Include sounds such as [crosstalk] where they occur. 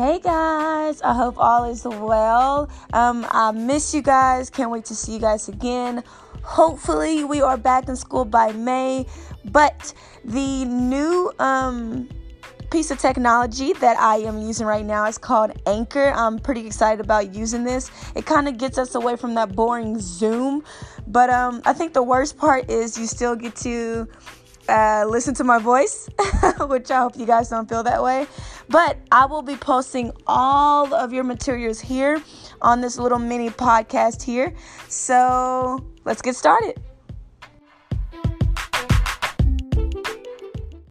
Hey guys, I hope all is well. Um, I miss you guys. Can't wait to see you guys again. Hopefully, we are back in school by May. But the new um, piece of technology that I am using right now is called Anchor. I'm pretty excited about using this. It kind of gets us away from that boring Zoom. But um, I think the worst part is you still get to uh, listen to my voice, [laughs] which I hope you guys don't feel that way. But I will be posting all of your materials here on this little mini podcast here. So let's get started.